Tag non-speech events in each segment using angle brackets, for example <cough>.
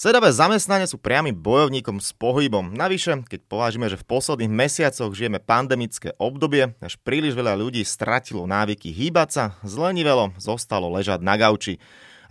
Sedavé zamestnania sú priamým bojovníkom s pohybom. Navyše, keď povážime, že v posledných mesiacoch žijeme pandemické obdobie, až príliš veľa ľudí stratilo návyky hýbať sa, zlenivelo zostalo ležať na gauči.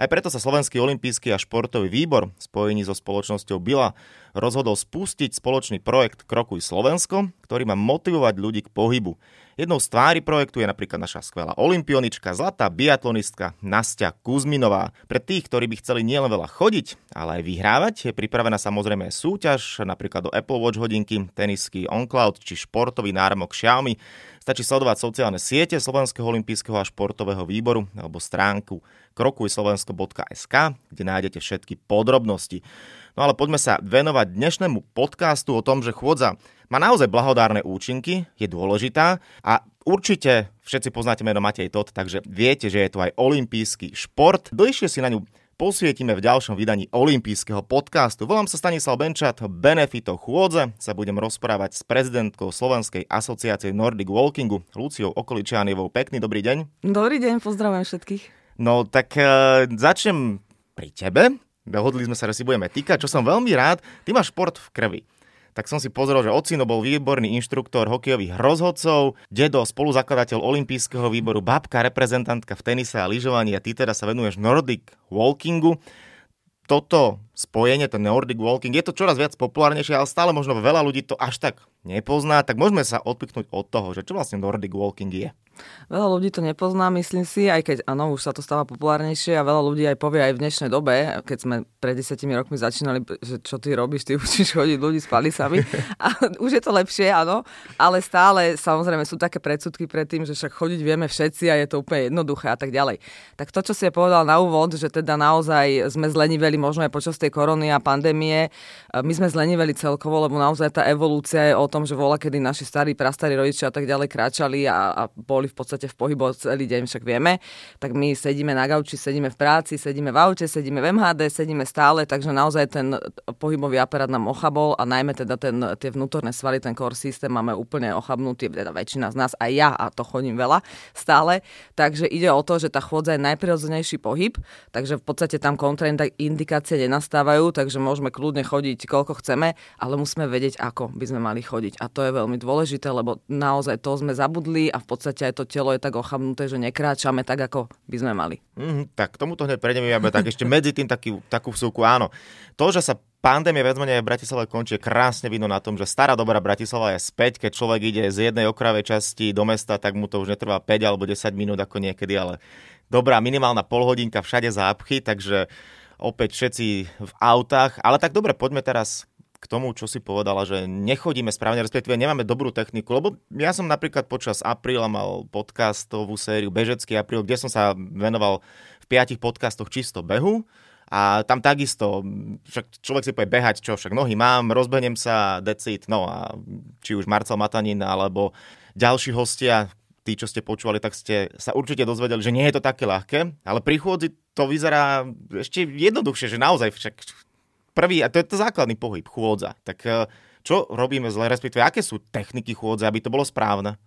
Aj preto sa Slovenský olimpijský a športový výbor v spojení so spoločnosťou Bila rozhodol spustiť spoločný projekt Krokuj Slovensko, ktorý má motivovať ľudí k pohybu. Jednou z tvári projektu je napríklad naša skvelá olimpionička, zlatá biatlonistka Nastia Kuzminová. Pre tých, ktorí by chceli nielen veľa chodiť, ale aj vyhrávať, je pripravená samozrejme súťaž, napríklad do Apple Watch hodinky, tenisky OnCloud či športový náramok Xiaomi. Stačí sledovať sociálne siete Slovenského olympijského a športového výboru alebo stránku krokujslovensko.sk, kde nájdete všetky podrobnosti. No ale poďme sa venovať dnešnému podcastu o tom, že chôdza má naozaj blahodárne účinky, je dôležitá a určite všetci poznáte meno Matej Tot, takže viete, že je to aj olimpijský šport. Dlhšie si na ňu posvietime v ďalšom vydaní olympijského podcastu. Volám sa Stanislav Benčat, Benefito chôdze sa budem rozprávať s prezidentkou Slovenskej asociácie Nordic Walkingu, Luciou Okoličianievou. Pekný dobrý deň. Dobrý deň, pozdravujem všetkých. No tak e, začnem pri tebe dohodli sme sa, že si budeme týkať, čo som veľmi rád. Ty máš šport v krvi. Tak som si pozrel, že ocino bol výborný inštruktor hokejových rozhodcov, dedo spoluzakladateľ olympijského výboru, babka reprezentantka v tenise a lyžovaní a ty teda sa venuješ Nordic Walkingu. Toto spojenie, ten Nordic Walking, je to čoraz viac populárnejšie, ale stále možno veľa ľudí to až tak nepozná, tak môžeme sa odpiknúť od toho, že čo vlastne Nordic Walking je. Veľa ľudí to nepozná, myslím si, aj keď áno, už sa to stáva populárnejšie a veľa ľudí aj povie aj v dnešnej dobe, keď sme pred desiatimi rokmi začínali, že čo ty robíš, ty <laughs> učíš chodiť ľudí s palisami. A už je to lepšie, áno, ale stále samozrejme sú také predsudky pred tým, že však chodiť vieme všetci a je to úplne jednoduché a tak ďalej. Tak to, čo si povedal na úvod, že teda naozaj sme zleniveli možno aj počas tej korony a pandémie, my sme zleniveli celkovo, lebo naozaj tá evolúcia je o tom, že vola, kedy naši starí, prastarí rodičia a tak ďalej kráčali a, a boli v podstate v pohybu celý deň, však vieme, tak my sedíme na gauči, sedíme v práci, sedíme v aute, sedíme v MHD, sedíme stále, takže naozaj ten pohybový aparát nám ochabol a najmä teda ten, tie vnútorné svaly, ten core systém máme úplne ochabnutý, teda väčšina z nás, aj ja, a to chodím veľa stále. Takže ide o to, že tá chôdza je najprirodzenejší pohyb, takže v podstate tam kontraindikácie nenastávajú, takže môžeme kľudne chodiť koľko chceme, ale musíme vedieť, ako by sme mali chodiť. A to je veľmi dôležité, lebo naozaj to sme zabudli a v podstate aj to telo je tak ochabnuté, že nekráčame tak, ako by sme mali. Mm, tak tomuto hneď prejdeme, ja tak ešte medzi tým taký, takú vsúku, áno. To, že sa pandémia viac menej v Bratislave končí, krásne vidno na tom, že stará dobrá Bratislava je späť. Keď človek ide z jednej okravej časti do mesta, tak mu to už netrvá 5 alebo 10 minút ako niekedy, ale dobrá minimálna polhodinka všade zápchy, takže opäť všetci v autách. Ale tak dobre, poďme teraz k tomu, čo si povedala, že nechodíme správne, respektíve nemáme dobrú techniku, lebo ja som napríklad počas apríla mal podcastovú sériu Bežecký apríl, kde som sa venoval v piatich podcastoch čisto behu a tam takisto, však človek si povie behať, čo však nohy mám, rozbehnem sa, decit, no a či už Marcel Matanin alebo ďalší hostia, tí, čo ste počúvali, tak ste sa určite dozvedeli, že nie je to také ľahké, ale pri chôdzi to vyzerá ešte jednoduchšie, že naozaj však prvý, a to je to základný pohyb, chôdza. Tak eh, čo robíme zle, respektíve aké sú techniky chôdze, aby to bolo správne?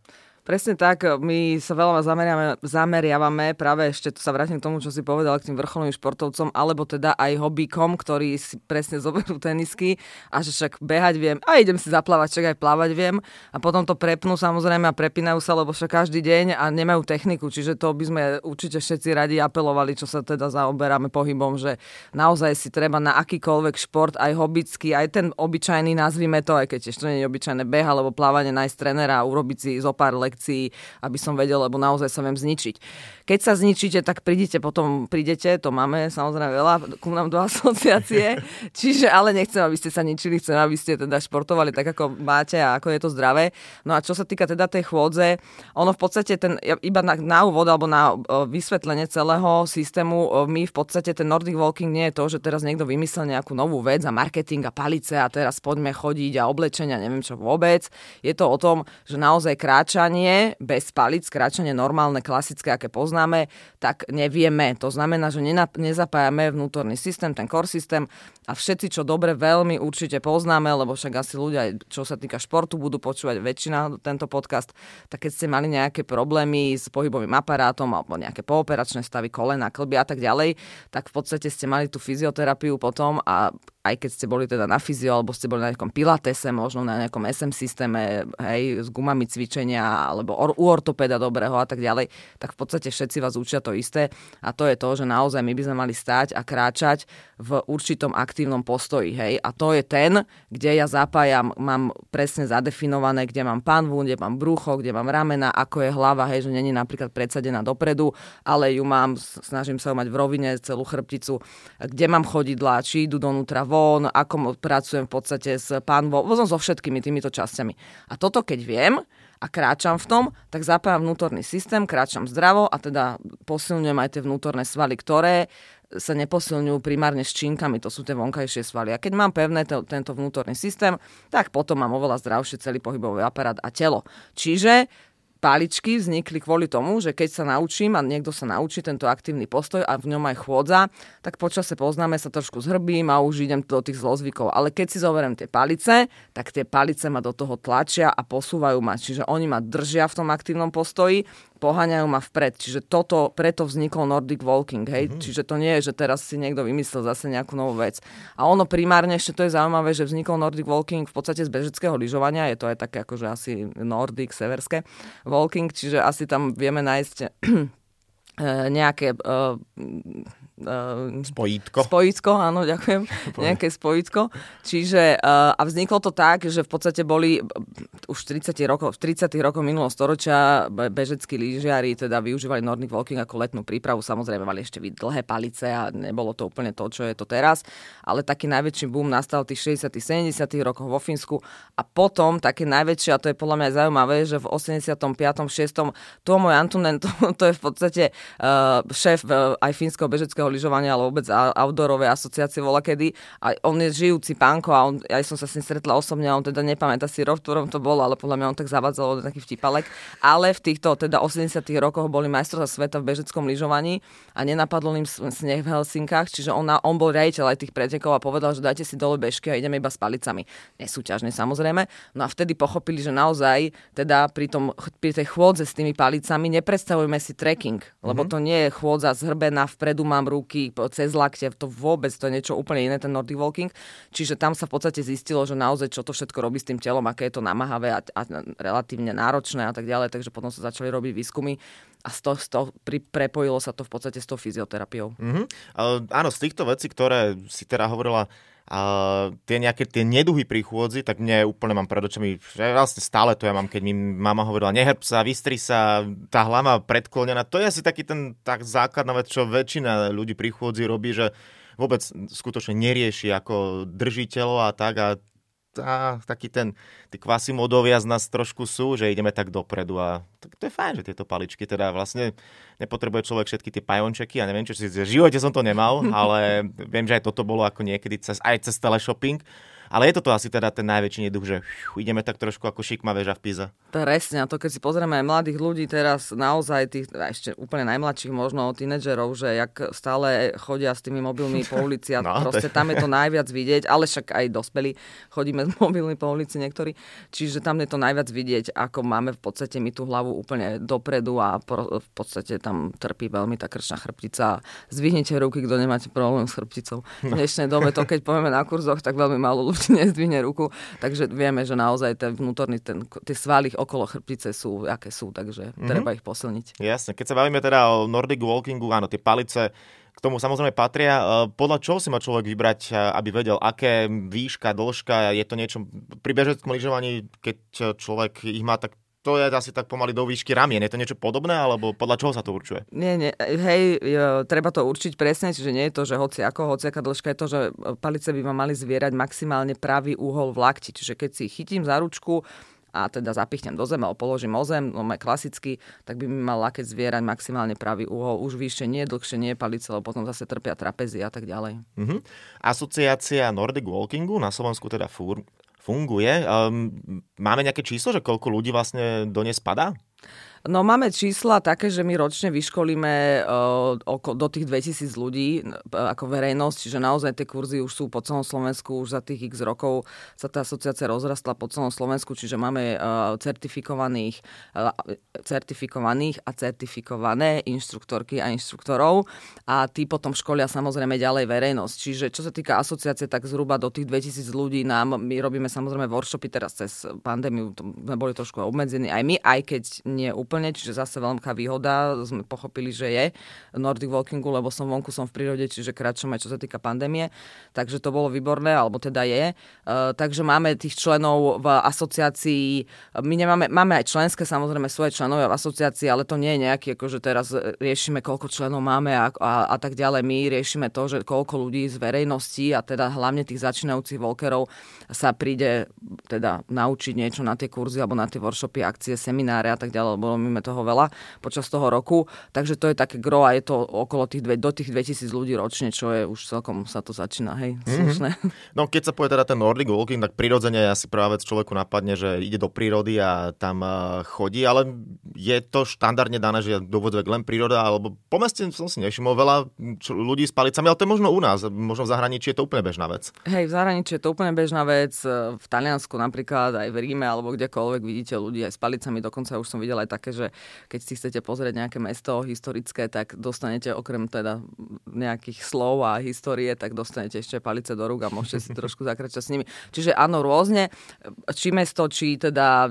Presne tak, my sa veľa zameriavame, zameriavame práve ešte, to sa vrátim k tomu, čo si povedal k tým vrcholovým športovcom, alebo teda aj hobbykom, ktorí si presne zoberú tenisky a že však behať viem a idem si zaplávať, však aj plávať viem. A potom to prepnú samozrejme a prepínajú sa, lebo však každý deň a nemajú techniku, čiže to by sme určite všetci radi apelovali, čo sa teda zaoberáme pohybom, že naozaj si treba na akýkoľvek šport, aj hobbycký, aj ten obyčajný, nazvime to, aj keď ešte nie je obyčajné beh alebo plávanie nájsť trenera a urobiť si zo pár lekcií, aby som vedel, lebo naozaj sa viem zničiť. Keď sa zničíte, tak prídete potom, prídete, to máme samozrejme veľa, ku nám do asociácie, <laughs> čiže ale nechcem, aby ste sa ničili, chcem, aby ste teda športovali tak, ako máte a ako je to zdravé. No a čo sa týka teda tej chôdze, ono v podstate ten, iba na, na úvod alebo na vysvetlenie celého systému, my v podstate ten Nordic Walking nie je to, že teraz niekto vymyslel nejakú novú vec a marketing a palice a teraz poďme chodiť a oblečenia, neviem čo vôbec. Je to o tom, že naozaj kráčanie kráčanie bez palic, kráčanie normálne, klasické, aké poznáme, tak nevieme. To znamená, že nezapájame vnútorný systém, ten core systém a všetci, čo dobre veľmi určite poznáme, lebo však asi ľudia, čo sa týka športu, budú počúvať väčšina tento podcast, tak keď ste mali nejaké problémy s pohybovým aparátom alebo nejaké pooperačné stavy, kolena, klby a tak ďalej, tak v podstate ste mali tú fyzioterapiu potom a aj keď ste boli teda na fyzio, alebo ste boli na nejakom pilatese, možno na nejakom SM systéme, hej, s gumami cvičenia, alebo or, u ortopeda dobrého a tak ďalej, tak v podstate všetci vás učia to isté. A to je to, že naozaj my by sme mali stať a kráčať v určitom aktívnom postoji, hej, a to je ten, kde ja zapájam, mám presne zadefinované, kde mám panvu, kde mám brucho, kde mám ramena, ako je hlava, hej, že není napríklad predsadená dopredu, ale ju mám, snažím sa ju mať v rovine, celú chrbticu, kde mám chodidla, či idú donútra von, ako pracujem v podstate s pánvou, so všetkými týmito časťami. A toto keď viem, a kráčam v tom, tak zapájam vnútorný systém, kráčam zdravo a teda posilňujem aj tie vnútorné svaly, ktoré sa neposilňujú primárne s činkami, to sú tie vonkajšie svaly. A keď mám pevné to, tento vnútorný systém, tak potom mám oveľa zdravšie celý pohybový aparát a telo. Čiže paličky vznikli kvôli tomu, že keď sa naučím a niekto sa naučí tento aktívny postoj a v ňom aj chôdza, tak počase poznáme sa trošku zhrbím a už idem do tých zlozvykov. Ale keď si zoberiem tie palice, tak tie palice ma do toho tlačia a posúvajú ma. Čiže oni ma držia v tom aktívnom postoji poháňajú ma vpred. Čiže toto, preto vznikol Nordic Walking, hej. Mm-hmm. Čiže to nie je, že teraz si niekto vymyslel zase nejakú novú vec. A ono primárne ešte to je zaujímavé, že vznikol Nordic Walking v podstate z bežeckého lyžovania, je to aj také akože asi Nordic, severské walking, čiže asi tam vieme nájsť <clears throat> nejaké uh, Uh, spojítko. Spojítko, áno, <laughs> ďakujem. Nejaké spojítko. Čiže uh, a vzniklo to tak, že v podstate boli už 30 rokov, v 30 rokov minulého storočia bežeckí lyžiari teda využívali Nordic Walking ako letnú prípravu. Samozrejme mali ešte dlhé palice a nebolo to úplne to, čo je to teraz. Ale taký najväčší boom nastal v tých 60 70 rokoch vo Fínsku. A potom také najväčšie, a to je podľa mňa zaujímavé, že v 85. 6. Tomo Antunen, to, to je v podstate uh, šéf uh, aj fínskeho bežeckého lyžovania, ale vôbec outdoorovej asociácie vola kedy. A on je žijúci pánko a on, ja som sa s ním stretla osobne a on teda nepamätá si rok, ktorom to bolo, ale podľa mňa on tak zavadzal taký vtipalek. Ale v týchto teda 80 rokoch boli majstrovstvá sveta v bežeckom lyžovaní a nenapadlo im sneh v Helsinkách, čiže on, on bol riaditeľ aj tých pretekov a povedal, že dajte si dole bežky a ideme iba s palicami. Nesúťažne samozrejme. No a vtedy pochopili, že naozaj teda pri, tom, pri tej chôdze s tými palicami nepredstavujeme si trekking, lebo mm-hmm. to nie je chôdza zhrbená, vpredu mám ruky, cez lakte, to vôbec, to je niečo úplne iné, ten Nordic Walking. Čiže tam sa v podstate zistilo, že naozaj čo to všetko robí s tým telom, aké je to namáhavé a, a relatívne náročné a tak ďalej, takže potom sa začali robiť výskumy a z toho, z toho pri, prepojilo sa to v podstate s tou fyzioterapiou. Mm-hmm. Uh, áno, z týchto vecí, ktoré si teda hovorila, a tie nejaké tie neduhy pri chôdzi, tak mne úplne mám pred očami, vlastne stále to ja mám, keď mi mama hovorila, nehrb sa, vystri sa, tá hlava predklonená. To je asi taký ten tak základná vec, čo väčšina ľudí pri chôdzi robí, že vôbec skutočne nerieši ako držiteľo a tak a tá, taký ten, tí kvasimodovia z nás trošku sú, že ideme tak dopredu a tak to je fajn, že tieto paličky teda vlastne nepotrebuje človek všetky tie pajončeky a neviem, čo si v živote som to nemal, <laughs> ale viem, že aj toto bolo ako niekedy cez, aj cez teleshopping, ale je toto asi teda ten najväčší neduch, že ideme tak trošku ako šikma väža v Pize. Presne, a to keď si pozrieme aj mladých ľudí teraz, naozaj tých ešte úplne najmladších možno tínedžerov, že jak stále chodia s tými mobilmi po <laughs> ulici a no, proste tam je to najviac vidieť, ale však aj dospelí chodíme s <laughs> mobilmi po ulici niektorí, čiže tam je to najviac vidieť, ako máme v podstate my tú hlavu úplne dopredu a v podstate tam trpí veľmi tá krčná chrbtica. Zvihnite ruky, kto nemáte problém s chrbticou. V dnešnej dobe to, keď <laughs> povieme na kurzoch, tak veľmi málo ľudí nezdvihne ruku, takže vieme, že naozaj ten vnútorný, ten, tie svaly okolo chrbtice sú, aké sú, takže mm-hmm. treba ich posilniť. Jasne, keď sa bavíme teda o Nordic Walkingu, áno, tie palice, k tomu samozrejme patria. E, podľa čoho si má človek vybrať, e, aby vedel, aké výška, dĺžka, je to niečo pri bežeckom lyžovaní, keď človek ich má, tak to je asi tak pomaly do výšky ramien. Je to niečo podobné, alebo podľa čoho sa to určuje? Nie, nie. Hej, treba to určiť presne, čiže nie je to, že hoci ako, hoci aká dĺžka je to, že palice by ma mali zvierať maximálne pravý úhol v lakti. Čiže keď si chytím za ručku, a teda zapichnem do zeme, položím o zem, no klasicky, tak by mi mal lakeť zvierať maximálne pravý úhol. Už vyššie nie, dlhšie nie palice, lebo potom zase trpia trapezy a tak ďalej. Uh-huh. Asociácia Nordic Walkingu na Slovensku teda funguje. Um, máme nejaké číslo, že koľko ľudí vlastne do nej spadá? No máme čísla také, že my ročne vyškolíme uh, do tých 2000 ľudí uh, ako verejnosť, čiže naozaj tie kurzy už sú po celom Slovensku, už za tých x rokov sa tá asociácia rozrastla po celom Slovensku, čiže máme uh, certifikovaných, uh, certifikovaných a certifikované inštruktorky a inštruktorov a tí potom školia samozrejme ďalej verejnosť. Čiže čo sa týka asociácie, tak zhruba do tých 2000 ľudí nám, my robíme samozrejme workshopy teraz cez pandémiu, sme boli trošku obmedzení aj my, aj keď nie úplne úplne, čiže zase veľká výhoda, sme pochopili, že je Nordic Walkingu, lebo som vonku, som v prírode, čiže kratšom aj čo sa týka pandémie, takže to bolo výborné, alebo teda je. Uh, takže máme tých členov v asociácii, my nemáme, máme aj členské, samozrejme svoje členové v asociácii, ale to nie je nejaký, akože teraz riešime, koľko členov máme a, a, a tak ďalej. My riešime to, že koľko ľudí z verejnosti a teda hlavne tých začínajúcich walkerov sa príde teda naučiť niečo na tie kurzy alebo na tie workshopy, akcie, semináre a tak ďalej, lebo robíme toho veľa počas toho roku, takže to je také gro a je to okolo tých, dve, do tých 2000 ľudí ročne, čo je už celkom sa to začína, hej, mhm. slušné. Mm-hmm. No keď sa povie teda ten Nordic Walking, tak prirodzene asi prvá vec človeku napadne, že ide do prírody a tam uh, chodí, ale je to štandardne dané, že dôvodok len príroda, alebo po meste som si nevšimol veľa ľudí s palicami, ale to je možno u nás, možno v zahraničí je to úplne bežná vec. Hej, v zahraničí je to úplne bežná vec, v Taliansku napríklad, aj v Ríme, alebo kdekoľvek vidíte ľudí aj s palicami, dokonca už som videl aj také, že keď si chcete pozrieť nejaké mesto historické, tak dostanete okrem teda nejakých slov a histórie, tak dostanete ešte palice do rúk a môžete si trošku <laughs> zakračať s nimi. Čiže áno, rôzne, či mesto, či teda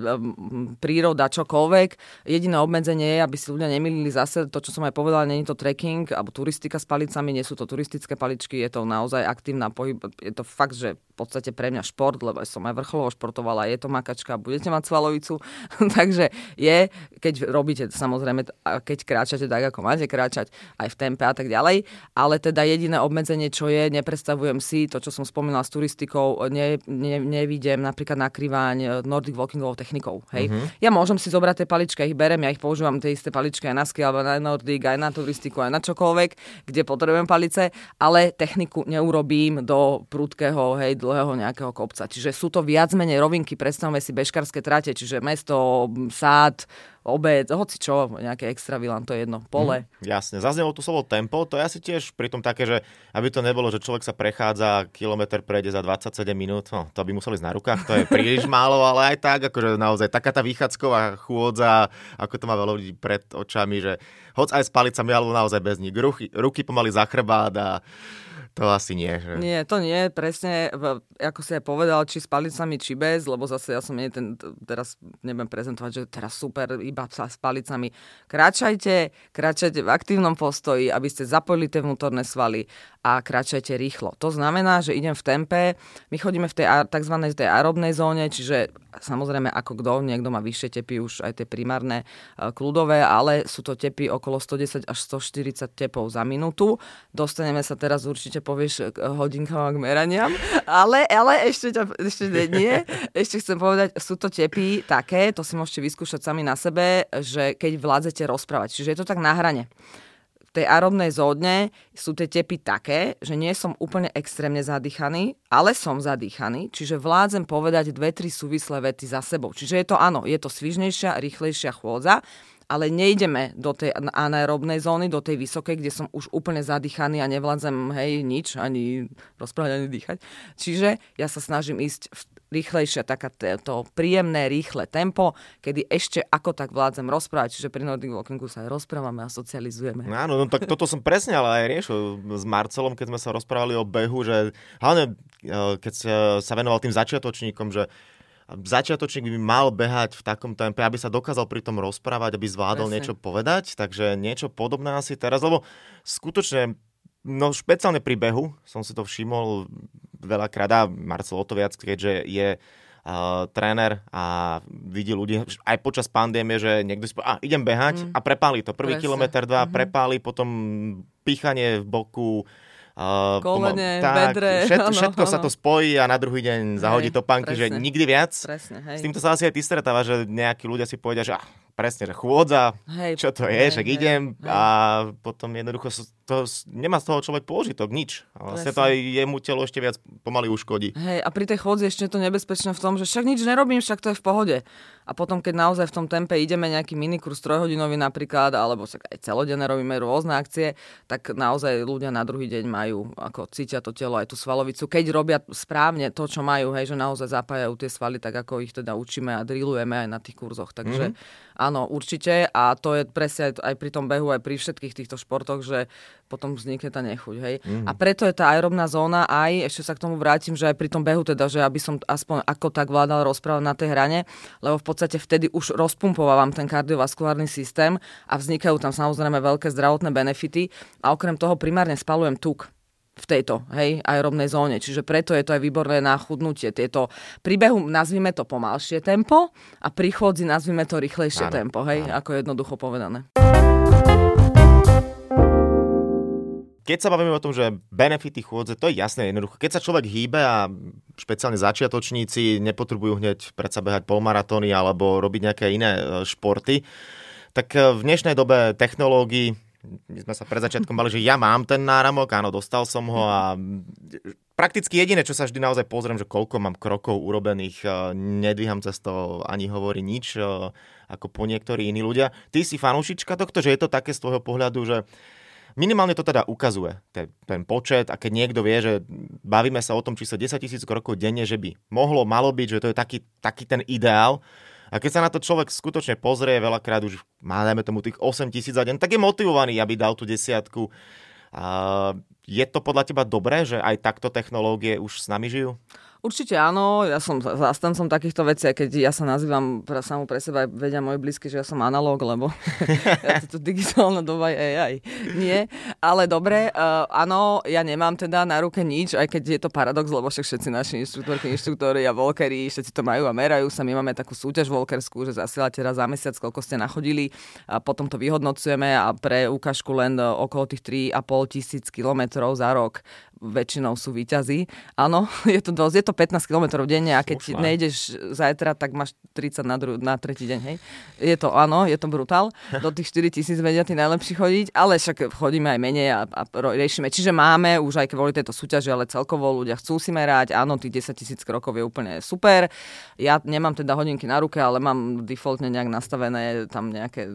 príroda, čokoľvek. Jediné obmedzenie je, aby si ľudia nemýlili zase to, čo som aj povedala, není to trekking alebo turistika s palicami, nie sú to turistické paličky, je to naozaj aktívna pohyb, je to fakt, že v podstate pre mňa šport, lebo som aj vrcholovo športovala, je to makačka, budete mať svalovicu, <laughs> takže je, keď robíte samozrejme, keď kráčate tak, ako máte kráčať, aj v tempe a tak ďalej, ale teda jediné obmedzenie, čo je, nepredstavujem si to, čo som spomínala s turistikou, ne, ne, nevidím napríklad nakrývaň Nordic walkingovou technikou. Hej. Uh-huh. Ja môžem si zobrať tie paličky, ich berem, ja ich používam tie isté paličky aj na ski, alebo na Nordic, aj na turistiku, aj na čokoľvek, kde potrebujem palice, ale techniku neurobím do prudkého, hej, dlhého nejakého kopca. Čiže sú to viac menej rovinky, predstavme si bežkarské trate, čiže mesto, sád, obec, hoci čo, nejaké extra vilan, to je jedno, pole. Mm, jasne, zaznelo tu slovo tempo, to je asi tiež pri tom také, že aby to nebolo, že človek sa prechádza, kilometr prejde za 27 minút, no to by museli ísť na rukách, to je príliš <laughs> málo, ale aj tak, akože naozaj taká tá vychádzková chôdza, ako to má veľa ľudí pred očami, že hoď aj s palicami, alebo naozaj bez nich, ruky, ruky pomaly za chrbát a to asi nie. Že... Nie, to nie, presne, ako si aj povedal, či s palicami, či bez, lebo zase ja som nie ten, teraz nebudem prezentovať, že teraz super, iba s palicami. Kráčajte, kráčajte v aktívnom postoji, aby ste zapojili tie vnútorné svaly a kráčajte rýchlo. To znamená, že idem v tempe, my chodíme v tej tzv. tej aerobnej zóne, čiže samozrejme ako kto, niekto má vyššie tepy, už aj tie primárne e, kľudové, ale sú to tepy okolo 110 až 140 tepov za minútu. Dostaneme sa teraz určite povieš hodinkám k meraniam, ale, ale ešte, ťa, ešte nie. Ešte chcem povedať, sú to tepy také, to si môžete vyskúšať sami na sebe, že keď vládzete rozprávať. Čiže je to tak na hrane tej aerobnej zódne sú tie tepy také, že nie som úplne extrémne zadýchaný, ale som zadýchaný, čiže vládzem povedať dve, tri súvislé vety za sebou. Čiže je to áno, je to svižnejšia, rýchlejšia chôdza, ale nejdeme do tej anaerobnej zóny, do tej vysokej, kde som už úplne zadýchaný a nevládzem, hej, nič, ani rozprávať, ani dýchať. Čiže ja sa snažím ísť v rýchlejšie, taká to príjemné, rýchle tempo, kedy ešte ako tak vládzem rozprávať, čiže pri Nordic Walkingu sa aj rozprávame a socializujeme. No áno, no tak toto som presne ale aj riešil s Marcelom, keď sme sa rozprávali o behu, že hlavne e, keď sa venoval tým začiatočníkom, že začiatočník by mal behať v takom tempe, aby sa dokázal pri tom rozprávať, aby zvládol Presne. niečo povedať, takže niečo podobné asi teraz, lebo skutočne, no špeciálne pri behu som si to všimol veľakrát a Marcel o to viac, keďže je uh, tréner a vidí ľudí aj počas pandémie, že niekto si povie, a idem behať mm. a prepáli to. Prvý kilometr, dva, mm-hmm. prepáli, potom píchanie v boku, Uh, Kolene, tak, bedre. Všet, <laughs> všetko ano. sa to spojí a na druhý deň zahodí hej, topánky, presne, že nikdy viac. Presne, hej. S týmto sa asi aj ty stretáva, že nejakí ľudia si povedia, že ah, presne, že chôdza, Hej, čo to je, hej, však hej, idem hej. a potom jednoducho to, nemá z toho človek pôžitok, nič. A vlastne to aj jemu telo ešte viac pomaly uškodí. Hej, a pri tej chôdzi ešte je to nebezpečné v tom, že však nič nerobím, však to je v pohode. A potom, keď naozaj v tom tempe ideme nejaký minikurs trojhodinový napríklad, alebo však aj celodenné robíme rôzne akcie, tak naozaj ľudia na druhý deň majú, ako cítia to telo, aj tú svalovicu. Keď robia správne to, čo majú, hej, že naozaj zapájajú tie svaly tak, ako ich teda učíme a drillujeme aj na tých kurzoch. Takže mm-hmm. áno, určite. A to je presne aj pri tom behu, aj pri všetkých týchto športoch, že potom vznikne tá nechuť. Hej. Mm. A preto je tá aerobná zóna aj, ešte sa k tomu vrátim, že aj pri tom behu teda, že aby som aspoň ako tak vládal rozprávať na tej hrane, lebo v podstate vtedy už rozpumpovávam ten kardiovaskulárny systém a vznikajú tam samozrejme veľké zdravotné benefity a okrem toho primárne spalujem tuk v tejto, hej, aerobnej zóne. Čiže preto je to aj výborné na chudnutie. Tieto pri behu nazvime to pomalšie tempo a pri chôdzi nazvime to rýchlejšie Áno, tempo, hej, áno. ako jednoducho povedané. Keď sa bavíme o tom, že benefity chôdze, to je jasné, jednoducho. Keď sa človek hýbe a špeciálne začiatočníci nepotrebujú hneď predsa behať polmaratóny alebo robiť nejaké iné e, športy, tak e, v dnešnej dobe technológií, my sme sa pred začiatkom bali, že ja mám ten náramok, áno, dostal som ho a prakticky jediné, čo sa vždy naozaj pozriem, že koľko mám krokov urobených, e, nedvíham cez to ani hovorí nič, ako po niektorí iní ľudia. Ty si fanúšička tohto, že je to také z tvojho pohľadu, že Minimálne to teda ukazuje, ten, ten počet a keď niekto vie, že bavíme sa o tom čísle 10 tisíc krokov denne, že by mohlo, malo byť, že to je taký, taký ten ideál. A keď sa na to človek skutočne pozrie, veľakrát už má, dajme tomu, tých 8 tisíc za deň, tak je motivovaný, aby dal tú desiatku. A je to podľa teba dobré, že aj takto technológie už s nami žijú? Určite áno, ja som za- zastancom takýchto vecí, aj keď ja sa nazývam pre, samú pre seba, aj vedia moji blízky, že ja som analóg, lebo <laughs> ja to digitálna doba je AI. Nie, ale dobre, uh, áno, ja nemám teda na ruke nič, aj keď je to paradox, lebo však všetci naši inštruktorky, inštruktori a volkery, všetci to majú a merajú sa. My máme takú súťaž volkerskú, že zasielate raz za mesiac, koľko ste nachodili a potom to vyhodnocujeme a pre ukážku len e, okolo tých 3,5 tisíc kilometrov za rok väčšinou sú výťazí. Áno, <laughs> je to dosť, je to 15 km denne a keď Slušné. nejdeš zajtra, tak máš 30 na, dru- na tretí deň, hej. Je to, áno, je to brutál. Do tých 4 tisíc vedia tí najlepší chodiť, ale však chodíme aj menej a, a riešime. Čiže máme už aj kvôli tejto súťaži, ale celkovo ľudia chcú si merať. Áno, tých 10 tisíc krokov je úplne super. Ja nemám teda hodinky na ruke, ale mám defaultne nejak nastavené tam nejaké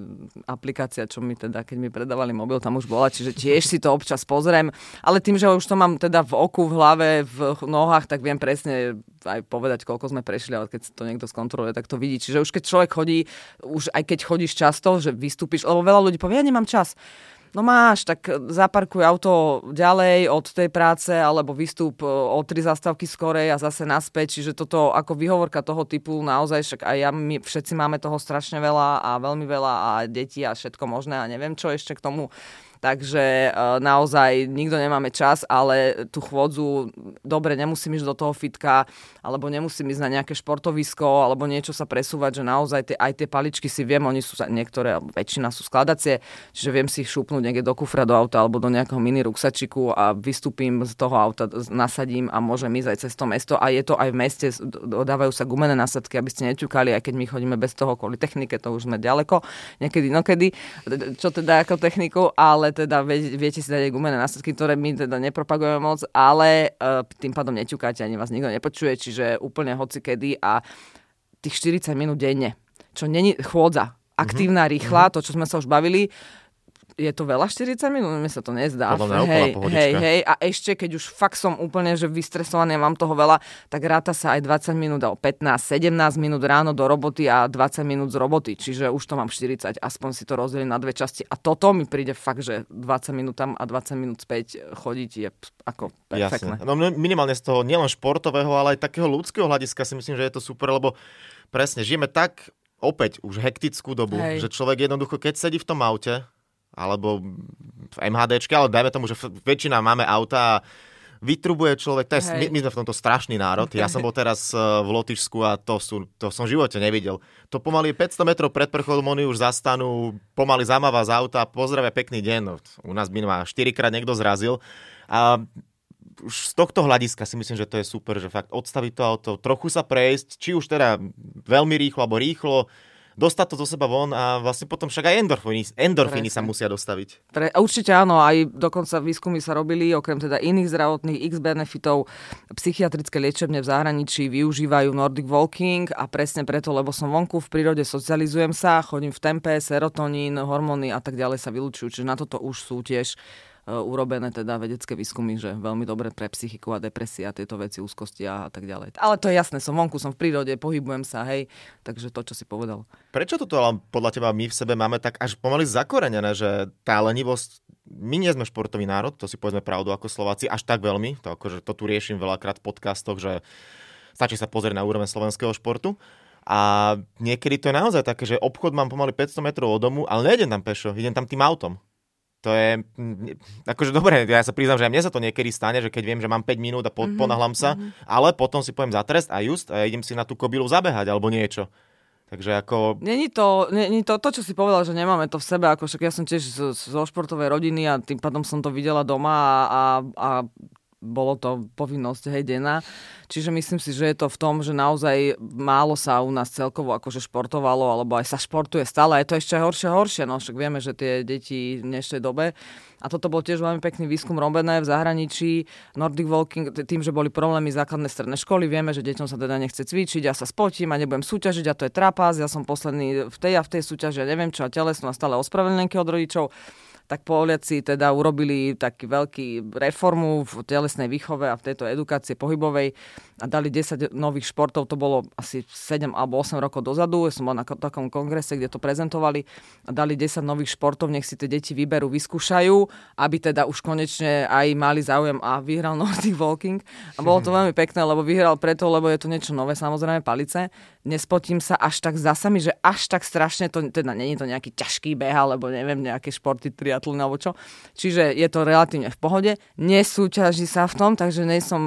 aplikácia, čo mi teda, keď mi predávali mobil, tam už bola, čiže tiež si to občas pozriem, ale tým, že už to mám teda v oku, v hlave, v nohách, tak viem presne aj povedať, koľko sme prešli, ale keď to niekto skontroluje, tak to vidí. Čiže už keď človek chodí, už aj keď chodíš často, že vystúpiš, lebo veľa ľudí povie, ja nemám čas. No máš, tak zaparkuj auto ďalej od tej práce alebo vystúp e, o tri zastávky skorej a zase naspäť. Čiže toto ako výhovorka toho typu naozaj, však aj ja, my všetci máme toho strašne veľa a veľmi veľa a deti a všetko možné a neviem čo ešte k tomu. Takže e, naozaj nikto nemáme čas, ale tú chôdzu, dobre, nemusím ísť do toho fitka, alebo nemusím ísť na nejaké športovisko, alebo niečo sa presúvať, že naozaj tie, aj tie paličky si viem, oni sú, niektoré, väčšina sú skladacie, čiže viem si ich šupnúť niekde do kufra, do auta, alebo do nejakého mini ruksačiku a vystúpim z toho auta, nasadím a môžem ísť aj cez to mesto a je to aj v meste, dodávajú sa gumené nasadky, aby ste neťukali, aj keď my chodíme bez toho kvôli technike, to už sme ďaleko, niekedy, nokedy, čo teda ako techniku, ale teda vie, viete si dať aj gumené následky, ktoré my teda nepropagujeme moc, ale uh, tým pádom neťukáte, ani vás nikto nepočuje, čiže úplne hoci kedy a tých 40 minút denne, čo není chôdza, aktívna, rýchla, to, čo sme sa už bavili, je to veľa 40 minút? Mne sa to nezdá. Podľa mňa hej, pohodička. hej, hej. A ešte, keď už fakt som úplne že vystresovaný a mám toho veľa, tak ráta sa aj 20 minút a 15, 17 minút ráno do roboty a 20 minút z roboty. Čiže už to mám 40, aspoň si to rozdelím na dve časti. A toto mi príde fakt, že 20 minút tam a 20 minút späť chodiť je ako perfektné. Jasne. No mi- minimálne z toho nielen športového, ale aj takého ľudského hľadiska si myslím, že je to super, lebo presne žijeme tak opäť už hektickú dobu, Hej. že človek jednoducho, keď sedí v tom aute, alebo v MHDčke, ale dajme tomu, že väčšina máme auta a vytrubuje človek, to je, my, my sme v tomto strašný národ. Ja som bol teraz eh, v Lotyšsku a to, sú, to som v živote nevidel. To pomaly 500 metrov pred prechodom oni už zastanú, pomaly zamáva z auta, pozdravia pekný deň. No, U nás by ma 4 krát niekto zrazil. A už z tohto hľadiska si myslím, že to je super, že fakt odstaviť to auto, trochu sa prejsť, či už teda veľmi rýchlo alebo rýchlo, dostať to zo seba von a vlastne potom však aj endorfíny, endorfíny sa musia dostaviť. Pre, určite áno, aj dokonca výskumy sa robili, okrem teda iných zdravotných x benefitov, psychiatrické liečebne v zahraničí využívajú Nordic Walking a presne preto, lebo som vonku v prírode, socializujem sa, chodím v tempe, serotonín, hormóny a tak ďalej sa vylúčujú, čiže na toto už sú tiež urobené teda vedecké výskumy, že veľmi dobre pre psychiku a depresia, tieto veci, úzkosti a tak ďalej. Ale to je jasné, som vonku, som v prírode, pohybujem sa, hej, takže to, čo si povedal. Prečo toto ale podľa teba my v sebe máme tak až pomaly zakorenené, že tá lenivosť my nie sme športový národ, to si povedzme pravdu ako Slováci, až tak veľmi, to, akože to tu riešim veľakrát v podcastoch, že stačí sa pozrieť na úroveň slovenského športu. A niekedy to je naozaj také, že obchod mám pomaly 500 metrov od domu, ale nejdem tam pešo, idem tam tým autom to je, akože dobre, ja sa priznám, že aj mne sa to niekedy stane, že keď viem, že mám 5 minút a po, mm-hmm. ponahlám sa, mm-hmm. ale potom si poviem za trest a just a idem si na tú kobilu zabehať alebo niečo. Takže ako... Není to, není to, to, čo si povedal, že nemáme to v sebe, ako však ja som tiež zo, zo športovej rodiny a tým pádom som to videla doma a, a, a bolo to povinnosť, hej, denná. Čiže myslím si, že je to v tom, že naozaj málo sa u nás celkovo akože športovalo, alebo aj sa športuje stále. Je to ešte horšie horšie, no však vieme, že tie deti v dnešnej dobe a toto bol tiež veľmi pekný výskum robené v zahraničí. Nordic Walking, tým, že boli problémy základnej strednej školy, vieme, že deťom sa teda nechce cvičiť, ja sa spotím a nebudem súťažiť a to je trapas, ja som posledný v tej a v tej súťaži, ja neviem čo a telesnú a stále ospravedlnenky od rodičov tak Poliaci teda urobili taký veľký reformu v telesnej výchove a v tejto edukácie pohybovej a dali 10 nových športov, to bolo asi 7 alebo 8 rokov dozadu, ja som bol na takom kongrese, kde to prezentovali a dali 10 nových športov, nech si tie deti vyberú, vyskúšajú, aby teda už konečne aj mali záujem a vyhral <laughs> Nordic Walking. A bolo to veľmi pekné, lebo vyhral preto, lebo je to niečo nové, samozrejme palice, nespotím sa až tak za sami, že až tak strašne to, teda není to nejaký ťažký beh, alebo neviem, nejaké športy, triatlon alebo čo. Čiže je to relatívne v pohode. Nesúťaží sa v tom, takže nie som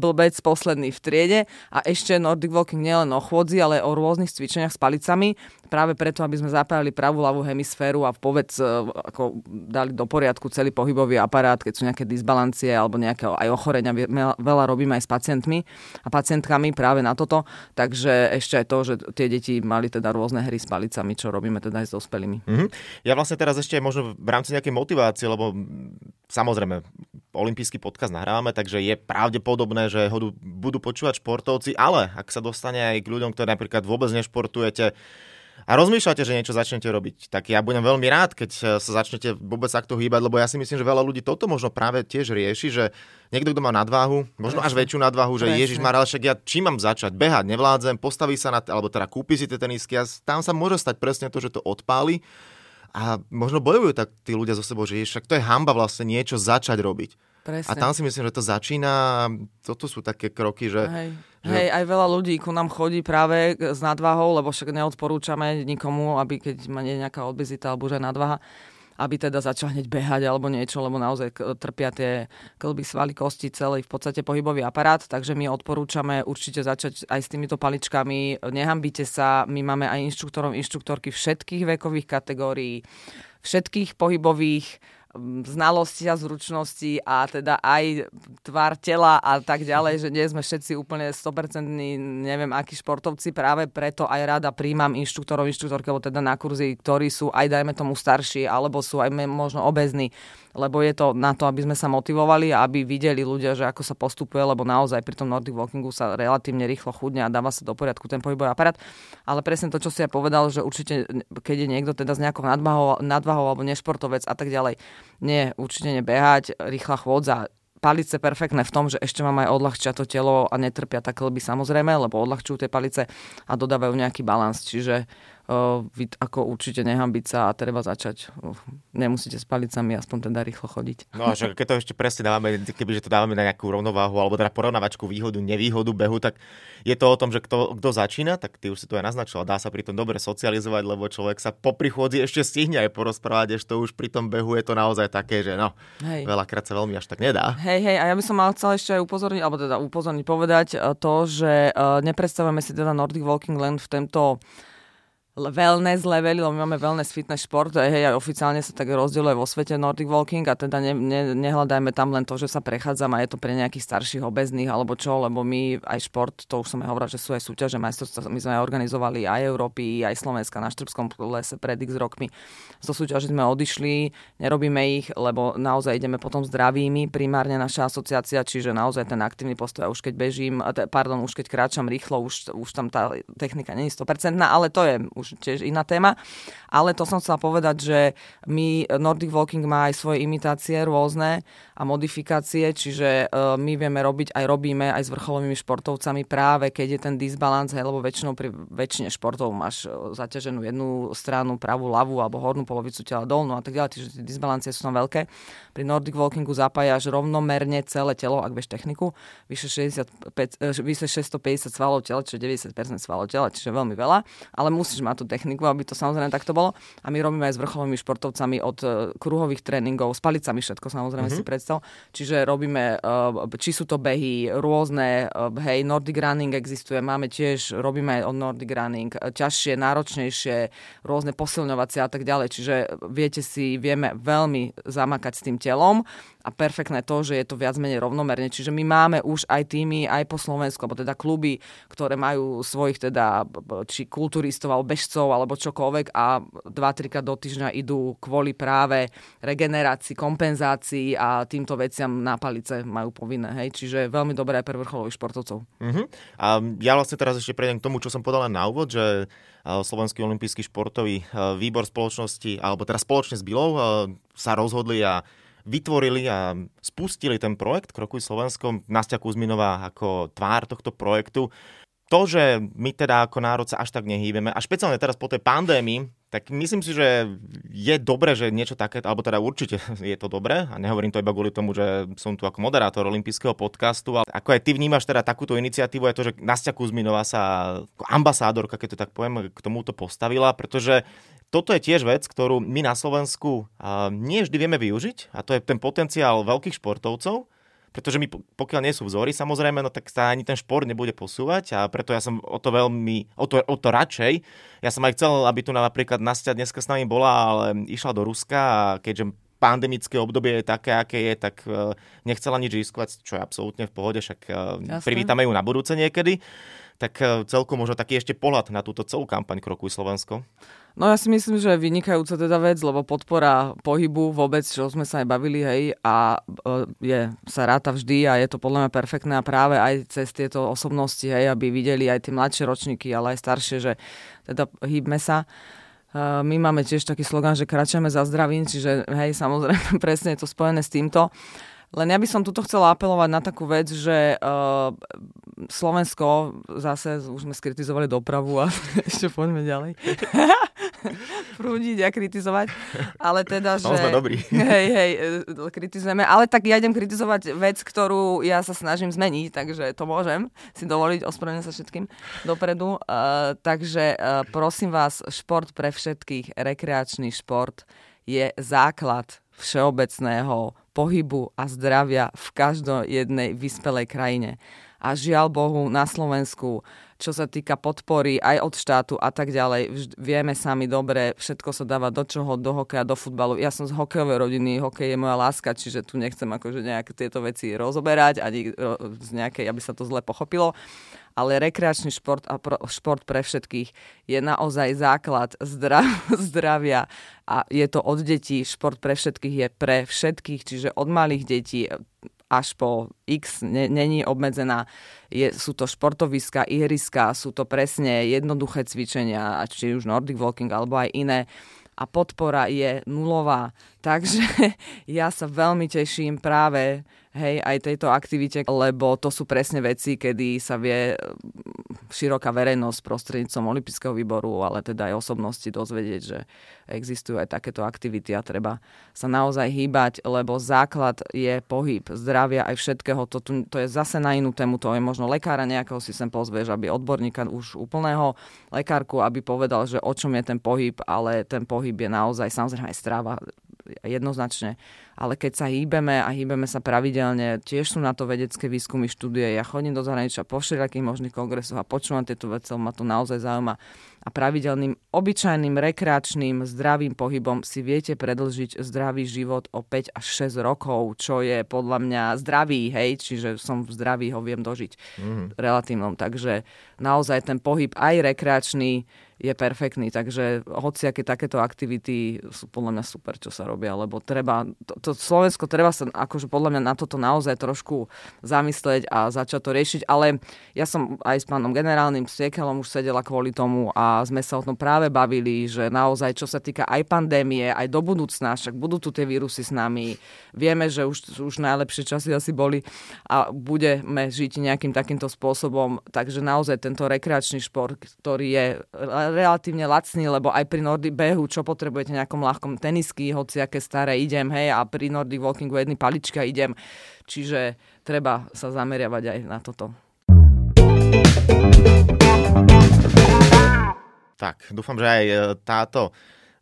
blbec posledný v triede a ešte Nordic Walking nielen o chôdzi, ale o rôznych cvičeniach s palicami práve preto, aby sme zapájali pravú ľavú hemisféru a povedz, e, ako dali do poriadku celý pohybový aparát, keď sú nejaké disbalancie alebo nejaké aj ochorenia, veľa robíme aj s pacientmi a pacientkami práve na toto, takže ešte aj to, že tie deti mali teda rôzne hry s palicami, čo robíme teda aj s dospelými. Mm-hmm. Ja vlastne teraz ešte možno v rámci nejakej motivácie, lebo samozrejme olimpijský podcast nahrávame, takže je pravdepodobné, že ho budú počúvať športovci, ale ak sa dostane aj k ľuďom, ktorí napríklad vôbec nešportujete, a rozmýšľate, že niečo začnete robiť, tak ja budem veľmi rád, keď eh, sa začnete vôbec takto hýbať, lebo ja si myslím, že veľa ľudí toto možno práve tiež rieši, že niekto, kto má nadváhu, možno až väčšiu nadváhu, že. Ježiš má však ja čím mám začať? Behať nevládzem, postaví sa na, alebo teda kúpi si tie tenisky a tam sa môže stať presne to, že to odpáli a možno bojujú tak tí ľudia so sebou, že však to je hamba vlastne niečo začať robiť. Presne. A tam si myslím, že to začína, toto sú také kroky, že... Hej. Že... Hej, aj veľa ľudí ku nám chodí práve s nadvahou, lebo však neodporúčame nikomu, aby keď má nejaká obezita alebo aj nadvaha, aby teda začal hneď behať alebo niečo, lebo naozaj trpia tie klby, svaly, kosti, celý v podstate pohybový aparát, takže my odporúčame určite začať aj s týmito paličkami. Nehambite sa, my máme aj inštruktorov, inštruktorky všetkých vekových kategórií, všetkých pohybových znalosti a zručnosti a teda aj tvár tela a tak ďalej, že nie sme všetci úplne 100% neviem akí športovci, práve preto aj rada príjmam inštruktorov, inštruktorky, teda na kurzy, ktorí sú aj dajme tomu starší, alebo sú aj možno obezní lebo je to na to, aby sme sa motivovali a aby videli ľudia, že ako sa postupuje, lebo naozaj pri tom Nordic Walkingu sa relatívne rýchlo chudne a dáva sa do poriadku ten pohybový aparát. Ale presne to, čo si ja povedal, že určite, keď je niekto teda s nejakou nadvahou, nadvahou alebo nešportovec a tak ďalej, nie, určite nebehať, rýchla chôdza, palice perfektné v tom, že ešte mám aj odľahčia to telo a netrpia tak lby samozrejme, lebo odľahčujú tie palice a dodávajú nejaký balans. Čiže ako určite nehambiť sa a treba začať. Nemusíte s palicami aspoň teda rýchlo chodiť. No a keď to ešte presne dávame, kebyže to dávame na nejakú rovnováhu alebo teda porovnávačku výhodu, nevýhodu behu, tak je to o tom, že kto, kto začína, tak ty už si to aj naznačila, dá sa pri tom dobre socializovať, lebo človek sa po prichôdzi ešte stihne aj porozprávať, ešte to už pri tom behu je to naozaj také, že no, hej. veľakrát sa veľmi až tak nedá. Hej, hej, a ja by som mal chcel ešte aj upozorniť, alebo teda upozorniť povedať to, že uh, nepredstavujeme si teda Nordic Walking len v tento wellness levely, lebo my máme wellness fitness šport, hej, oficiálne sa tak rozdieluje vo svete Nordic Walking a teda ne, ne, nehľadajme tam len to, že sa prechádzam a je to pre nejakých starších obezných alebo čo, lebo my aj šport, to už som aj hovorila, že sú aj súťaže majstrovstvá, my sme aj organizovali aj Európy, aj Slovenska na Štrbskom lese pred x rokmi. Zo súťaže sme odišli, nerobíme ich, lebo naozaj ideme potom zdravými, primárne naša asociácia, čiže naozaj ten aktívny postoj, už keď bežím, pardon, už keď kráčam rýchlo, už, už tam tá technika nie je 100%, ale to je už tiež iná téma. Ale to som chcela povedať, že my Nordic Walking má aj svoje imitácie rôzne a modifikácie, čiže uh, my vieme robiť, aj robíme aj s vrcholovými športovcami práve keď je ten disbalans, hej, lebo väčšinou pri väčšine športov máš uh, zaťaženú jednu stranu, pravú, ľavú alebo hornú polovicu tela dolnú a tak ďalej, čiže tie disbalancie sú tam veľké. Pri Nordic Walkingu zapájaš rovnomerne celé telo, ak vieš techniku, vyše, 65, uh, vyše 650 svalov tela, čiže 90% svalov tela, čiže veľmi veľa, ale musíš mať tú techniku, aby to samozrejme takto bolo. A my robíme aj s vrcholovými športovcami od uh, kruhových tréningov, s palicami všetko samozrejme mm-hmm. si predstav. Čiže robíme, uh, či sú to behy rôzne, uh, hej, Nordic Running existuje, máme tiež, robíme od Nordic Running, ťažšie, náročnejšie, rôzne posilňovacie a tak ďalej. Čiže viete si, vieme veľmi zamakať s tým telom a perfektné to, že je to viac menej rovnomerne. Čiže my máme už aj týmy, aj po Slovensku, alebo teda kluby, ktoré majú svojich teda či kulturistov alebo bežcov alebo čokoľvek a 2-3 krát do týždňa idú kvôli práve regenerácii, kompenzácii a týmto veciam na palice majú povinné. Hej? Čiže veľmi dobré aj pre vrcholových športovcov. Uh-huh. A ja vlastne teraz ešte prejdem k tomu, čo som podala na úvod, že Slovenský olimpijský športový výbor spoločnosti, alebo teda spoločne s Bilou sa rozhodli a vytvorili a spustili ten projekt Krokuj Slovensko. Nastia Kuzminová ako tvár tohto projektu. To, že my teda ako národ sa až tak nehýbeme, a špeciálne teraz po tej pandémii, tak myslím si, že je dobre, že niečo také, alebo teda určite <laughs> je to dobré, a nehovorím to iba kvôli tomu, že som tu ako moderátor olympijského podcastu, ale ako aj ty vnímaš teda takúto iniciatívu, je to, že Nastia Kuzminová sa ako ambasádorka, keď to tak poviem, k tomuto postavila, pretože toto je tiež vec, ktorú my na Slovensku nie vždy vieme využiť a to je ten potenciál veľkých športovcov, pretože my pokiaľ nie sú vzory samozrejme, no tak sa ani ten šport nebude posúvať a preto ja som o to veľmi, o to, o to radšej. Ja som aj chcel, aby tu napríklad Nastia dneska s nami bola, ale išla do Ruska a keďže pandemické obdobie je také, aké je, tak e, nechcela nič riskovať, čo je absolútne v pohode, však e, Jasne. privítame ju na budúce niekedy. Tak e, celkom možno taký ešte pohľad na túto celú kampaň Krokuj Slovensko. No ja si myslím, že vynikajúca teda vec, lebo podpora pohybu vôbec, čo sme sa aj bavili, hej, a e, je, sa ráta vždy a je to podľa mňa perfektné a práve aj cez tieto osobnosti, hej, aby videli aj tie mladšie ročníky, ale aj staršie, že teda hýbme sa. E, my máme tiež taký slogan, že kračame za zdravím, čiže hej, samozrejme <laughs> presne je to spojené s týmto. Len ja by som tuto chcela apelovať na takú vec, že uh, Slovensko, zase už sme skritizovali dopravu a <laughs> ešte poďme ďalej. <laughs> prúdiť a kritizovať. Ale teda, že... sme dobrí. <laughs> Hej, hej, e, kritizujeme. Ale tak ja idem kritizovať vec, ktorú ja sa snažím zmeniť, takže to môžem si dovoliť, ospravedlňujem sa všetkým dopredu. Uh, takže uh, prosím vás, šport pre všetkých, rekreačný šport je základ všeobecného pohybu a zdravia v každej jednej vyspelej krajine. A žiaľ Bohu, na Slovensku čo sa týka podpory aj od štátu a tak ďalej. Vždy, vieme sami dobre, všetko sa dáva do čoho, do hokeja, do futbalu. Ja som z hokejovej rodiny, hokej je moja láska, čiže tu nechcem akože nejaké tieto veci rozoberať, ani z nejakej, aby sa to zle pochopilo. Ale rekreačný šport a pro, šport pre všetkých je naozaj základ zdrav, <laughs> zdravia a je to od detí, šport pre všetkých je pre všetkých, čiže od malých detí, až po X ne, není obmedzená. Je, sú to športoviska, ihriska, sú to presne jednoduché cvičenia, či už Nordic Walking alebo aj iné a podpora je nulová. Takže <laughs> ja sa veľmi teším práve hej, aj tejto aktivite, lebo to sú presne veci, kedy sa vie široká verejnosť prostredníctvom Olympijského výboru, ale teda aj osobnosti dozvedieť, že existujú aj takéto aktivity a treba sa naozaj hýbať, lebo základ je pohyb zdravia aj všetkého. To, to je zase na inú tému, to je možno lekára nejakého si sem pozvieš, aby odborníka už úplného lekárku, aby povedal, že o čom je ten pohyb, ale ten pohyb je naozaj samozrejme aj stráva jednoznačne. Ale keď sa hýbeme a hýbeme sa pravidelne, tiež sú na to vedecké výskumy, štúdie. Ja chodím do zahraničia po všelijakých možných kongresoch a počúvam tieto veci, ma to naozaj zaujíma. A pravidelným obyčajným rekreačným zdravým pohybom si viete predlžiť zdravý život o 5 až 6 rokov, čo je podľa mňa zdravý, hej, čiže som v zdraví ho viem dožiť mm. relatívnom. Takže naozaj ten pohyb aj rekreačný je perfektný. Takže hociaké takéto aktivity sú podľa mňa super, čo sa robia, lebo treba, to, to Slovensko treba sa akože podľa mňa na toto naozaj trošku zamyslieť a začať to riešiť, ale ja som aj s pánom generálnym Siekelom už sedela kvôli tomu a sme sa o tom práve bavili, že naozaj čo sa týka aj pandémie, aj do budúcna, však budú tu tie vírusy s nami, vieme, že už, už najlepšie časy asi boli a budeme žiť nejakým takýmto spôsobom, takže naozaj tento rekreačný šport, ktorý je relatívne lacný, lebo aj pri Nordic behu, čo potrebujete nejakom ľahkom tenisky, hoci aké staré idem, hej, a pri Nordic walkingu jedný palička idem. Čiže treba sa zameriavať aj na toto. Tak, dúfam, že aj e, táto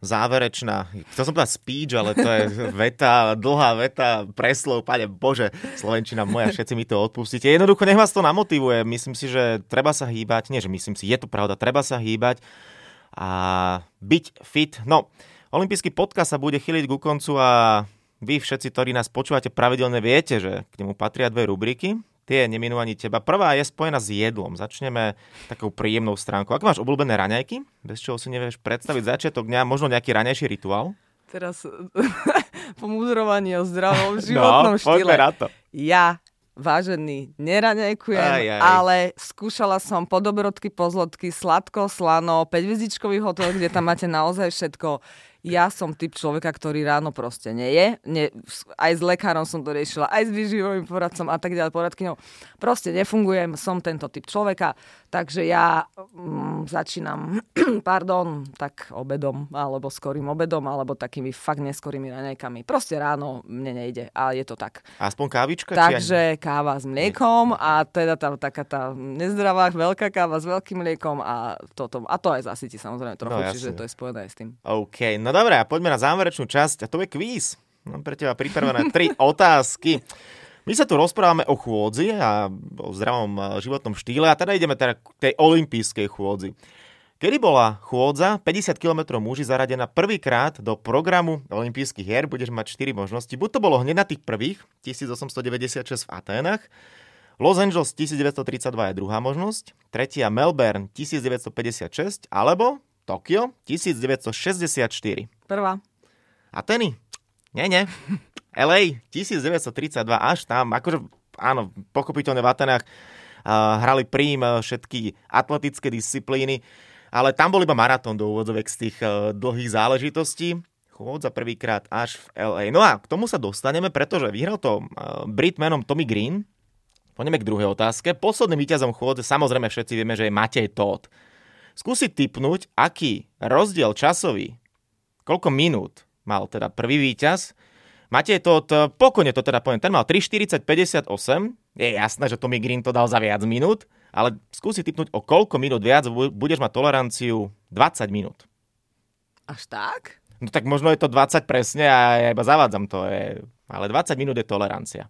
záverečná, chcel som povedať speech, ale to je <laughs> veta, dlhá veta, preslov, pane Bože, Slovenčina moja, všetci mi to odpustíte. Jednoducho nech vás to namotivuje, myslím si, že treba sa hýbať, nie že myslím si, je to pravda, treba sa hýbať a byť fit. No, olimpijský podcast sa bude chyliť ku koncu a vy všetci, ktorí nás počúvate pravidelne, viete, že k nemu patria dve rubriky tie neminú ani teba. Prvá je spojená s jedlom. Začneme takou príjemnou stránkou. Ako máš obľúbené raňajky? Bez čoho si nevieš predstaviť začiatok dňa, možno nejaký raňajší rituál? Teraz <laughs> pomudrovanie o zdravom <laughs> no, životnom no, štýle. Na to. Ja vážený, neraňajkujem, aj, aj. ale skúšala som podobrodky, pozlotky, sladko, slano, 5 hotel, kde tam máte naozaj všetko ja som typ človeka, ktorý ráno proste nie je. Nie, aj s lekárom som to riešila, aj s výživovým poradcom a tak ďalej, poradkyňou. Proste nefungujem, som tento typ človeka, takže ja mm, začínam, <clears throat> pardon, tak obedom, alebo skorým obedom, alebo takými fakt neskorými raňajkami. Proste ráno mne nejde a je to tak. Aspoň kávička? Takže či káva s mliekom a teda tá, taká tá nezdravá veľká káva s veľkým mliekom a toto. A to aj zasytí samozrejme trochu, no, čiže to je spojené s tým. OK, no No dobré, a poďme na záverečnú časť a to je kvíz. Mám pre teba pripravené tri <laughs> otázky. My sa tu rozprávame o chôdzi a o zdravom životnom štýle a teda ideme teda k tej olympijskej chôdzi. Kedy bola chôdza 50 km muži zaradená prvýkrát do programu olympijských hier, budeš mať 4 možnosti. Buď to bolo hneď na tých prvých, 1896 v Aténach, Los Angeles 1932 je druhá možnosť, tretia Melbourne 1956, alebo Tokio 1964. Prvá. Ateny? Nie, nie. LA 1932 až tam, akože áno, pochopiteľne v Atenách uh, hrali prím uh, všetky atletické disciplíny, ale tam bol iba maratón do úvodzovek z tých uh, dlhých záležitostí. Chôdza prvýkrát až v LA. No a k tomu sa dostaneme, pretože vyhral to uh, Brit menom Tommy Green. Poďme k druhej otázke. Posledným víťazom chôdze, samozrejme všetci vieme, že je Matej Todd skúsiť typnúť, aký rozdiel časový, koľko minút mal teda prvý víťaz. Máte to, to pokojne to teda poviem, ten mal 3.40.58, je jasné, že Tommy Green to dal za viac minút, ale skúsi typnúť, o koľko minút viac budeš mať toleranciu 20 minút. Až tak? No tak možno je to 20 presne a ja iba zavádzam to, je, ale 20 minút je tolerancia.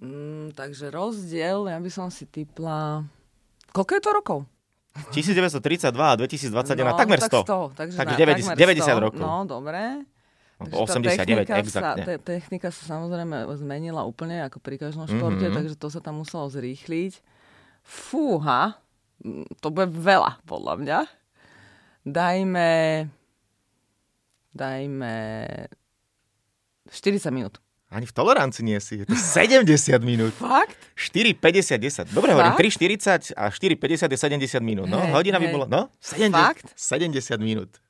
Mm, takže rozdiel, ja by som si typla... Koľko je to rokov? 1932 a 2021, no, takmer 100. Tak 100 takže, takže 90, takmer 90 100. rokov. No, dobre. No, 89, exaktne. Sa, technika sa samozrejme zmenila úplne ako pri každom športe, mm-hmm. takže to sa tam muselo zrýchliť. Fúha, to bude veľa, podľa mňa. Dajme, dajme 40 minút. Ani v tolerancii nie si. Je to 70 minút. Fakt? 4, 50, 10. Dobre Fakt? hovorím, 3, 40 a 4, 50 je 70 minút. No, hey, hodina hey. by bola, no, 70, Fakt? 70 minút.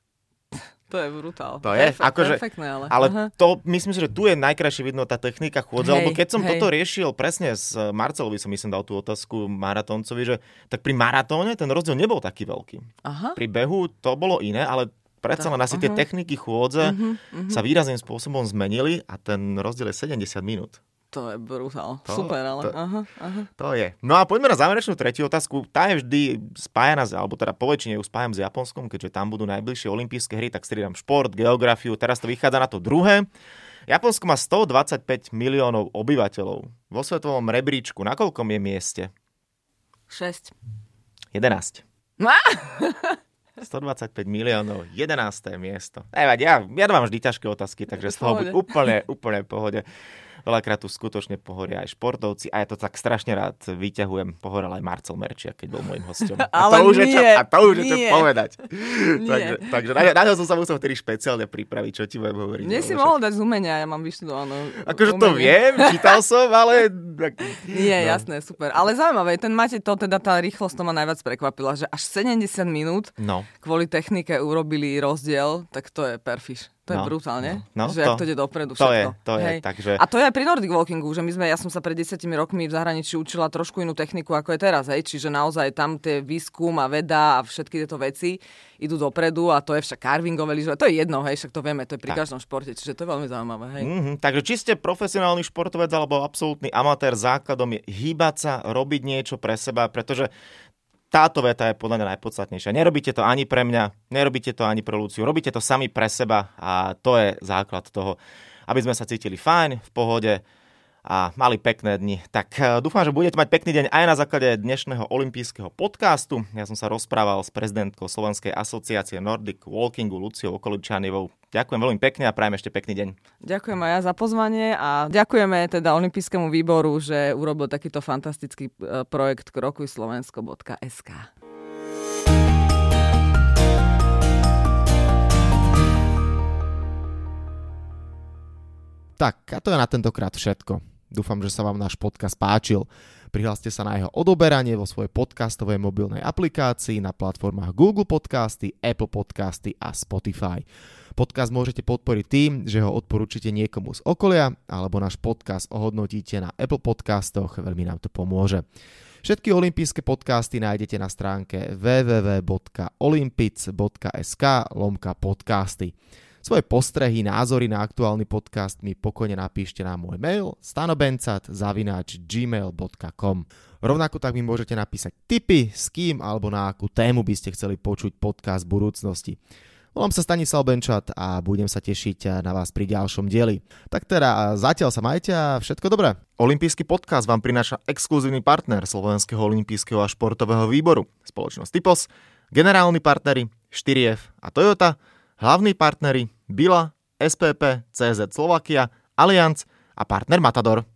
To je brutál. To je, Perfect, akože, perfektné, ale. ale to, myslím si, že tu je najkrajšie vidno tá technika chôdza, hey, lebo keď som hej. toto riešil presne s Marcelovi, som myslím dal tú otázku maratóncovi, že tak pri maratóne ten rozdiel nebol taký veľký. Aha. Pri behu to bolo iné, ale predsa len asi uh-huh. tie techniky chôdze uh-huh, uh-huh. sa výrazným spôsobom zmenili a ten rozdiel je 70 minút. To je brutál. To, Super, ale... To, aha, aha. to je. No a poďme na záverečnú tretiu otázku. Tá je vždy spájana, alebo teda po väčšine ju spájam s Japonskom, keďže tam budú najbližšie olympijské hry, tak striedam šport, geografiu. Teraz to vychádza na to druhé. Japonsko má 125 miliónov obyvateľov. Vo svetovom rebríčku na koľkom je mieste? 6. 11. 125 miliónov, 11. miesto. Nevadí, ja, ja dávam vždy ťažké otázky, takže z toho buď úplne, úplne pohode. Veľakrát tu skutočne pohoria aj športovci a ja to tak strašne rád vyťahujem. Pohorel aj Marcel Merčia, keď bol môjim hostom. Ale <laughs> a to už nie, je čo, a to už je čo nie. povedať. <laughs> Nie. takže takže na, na som sa musel vtedy špeciálne pripraviť, čo ti budem hovoriť. Mne si lebo mohol dať z umenia, ja mám vyštudovanú. Akože to umenie. viem, čítal som, ale... <laughs> Nie, No. jasné, super. Ale zaujímavé, ten máte to, teda tá rýchlosť to ma najviac prekvapila, že až 70 minút No, kvôli technike urobili rozdiel, tak to je perfiš. To je No, brutálne, no, no, že to- ak to ide dopredu to je, všetko. to je, Hej. takže... A to je aj pri Nordic Walkingu, že my sme, ja som sa pred desiatimi rokmi v zahraničí učila trošku inú techniku, ako je teraz, hej. Čiže naozaj tam tie výskum a veda a všetky tieto veci idú dopredu a to je však carvingové lyžovanie, to je jedno, hej, však to vieme, to je pri Tak. každom športe, čiže to je veľmi zaujímavé, hej. Mm-hmm. Takže či ste profesionálny športovec alebo absolútny amatér, základom je hýbať sa, robiť niečo pre seba, pretože táto veta je podľa mňa najpodstatnejšia. Nerobíte to ani pre mňa, nerobíte to ani pre Luciu, robíte to sami pre seba a to je základ toho, aby sme sa cítili fajn, v pohode a mali pekné dni. Tak eh, dúfam, že budete mať pekný deň aj na základe dnešného olympijského podcastu. Ja som sa rozprával s prezidentkou Slovenskej asociácie Nordic Walkingu Luciou Okoličanivou. Ďakujem veľmi pekne a prajem ešte pekný deň. Ďakujem aj ja za pozvanie a ďakujeme teda Olympijskému výboru, že urobil takýto fantastický e, projekt krokujslovensko.sk. Tak, a to je na tentokrát všetko. Dúfam, že sa vám náš podcast páčil. Prihláste sa na jeho odoberanie vo svojej podcastovej mobilnej aplikácii na platformách Google Podcasty, Apple Podcasty a Spotify. Podcast môžete podporiť tým, že ho odporúčite niekomu z okolia, alebo náš podcast ohodnotíte na Apple Podcastoch, veľmi nám to pomôže. Všetky olympijské podcasty nájdete na stránke www.olympic.sk lomka podcasty. Svoje postrehy, názory na aktuálny podcast mi pokojne napíšte na môj mail stanobencat.gmail.com Rovnako tak mi môžete napísať tipy, s kým alebo na akú tému by ste chceli počuť podcast v budúcnosti. Volám sa Stanislav Benčat a budem sa tešiť na vás pri ďalšom dieli. Tak teda zatiaľ sa majte a všetko dobré. Olympijský podcast vám prináša exkluzívny partner Slovenského olympijského a športového výboru, spoločnosť Typos, generálni partneri 4F a Toyota, hlavní partneri Bila, SPP, CZ Slovakia, Allianz a partner Matador.